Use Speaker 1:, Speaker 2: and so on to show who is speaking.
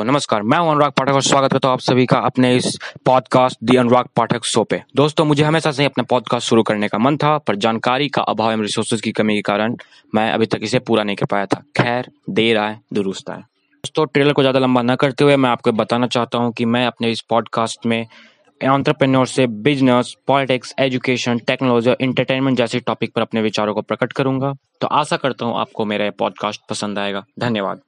Speaker 1: तो नमस्कार, मैं हूँ अनुराग पाठक और स्वागत करता हूँ आप सभी का अपने इस पॉडकास्ट दी अनुराग पाठक शो पे। दोस्तों, मुझे हमेशा से ही अपना पॉडकास्ट शुरू करने का मन था, पर जानकारी का अभाव एवं रिसोर्सेज की कमी के कारण मैं अभी तक इसे पूरा नहीं कर पाया था। खैर, देर आए, दुरुस्त आए। दोस्तों ट्रेलर को ज़्यादा लंबा न करते हुए मैं आपको बताना चाहता हूँ कि मैं अपने इस पॉडकास्ट में एंटरप्रेन्योर से बिज़नेस पॉलिटिक्स एजुकेशन टेक्नोलॉजी और इंटरटेनमेंट जैसे टॉपिक पर अपने विचारों को प्रकट करूँगा। तो आशा करता हूँ आपको मेरा यह पॉडकास्ट पसंद आएगा। धन्यवाद।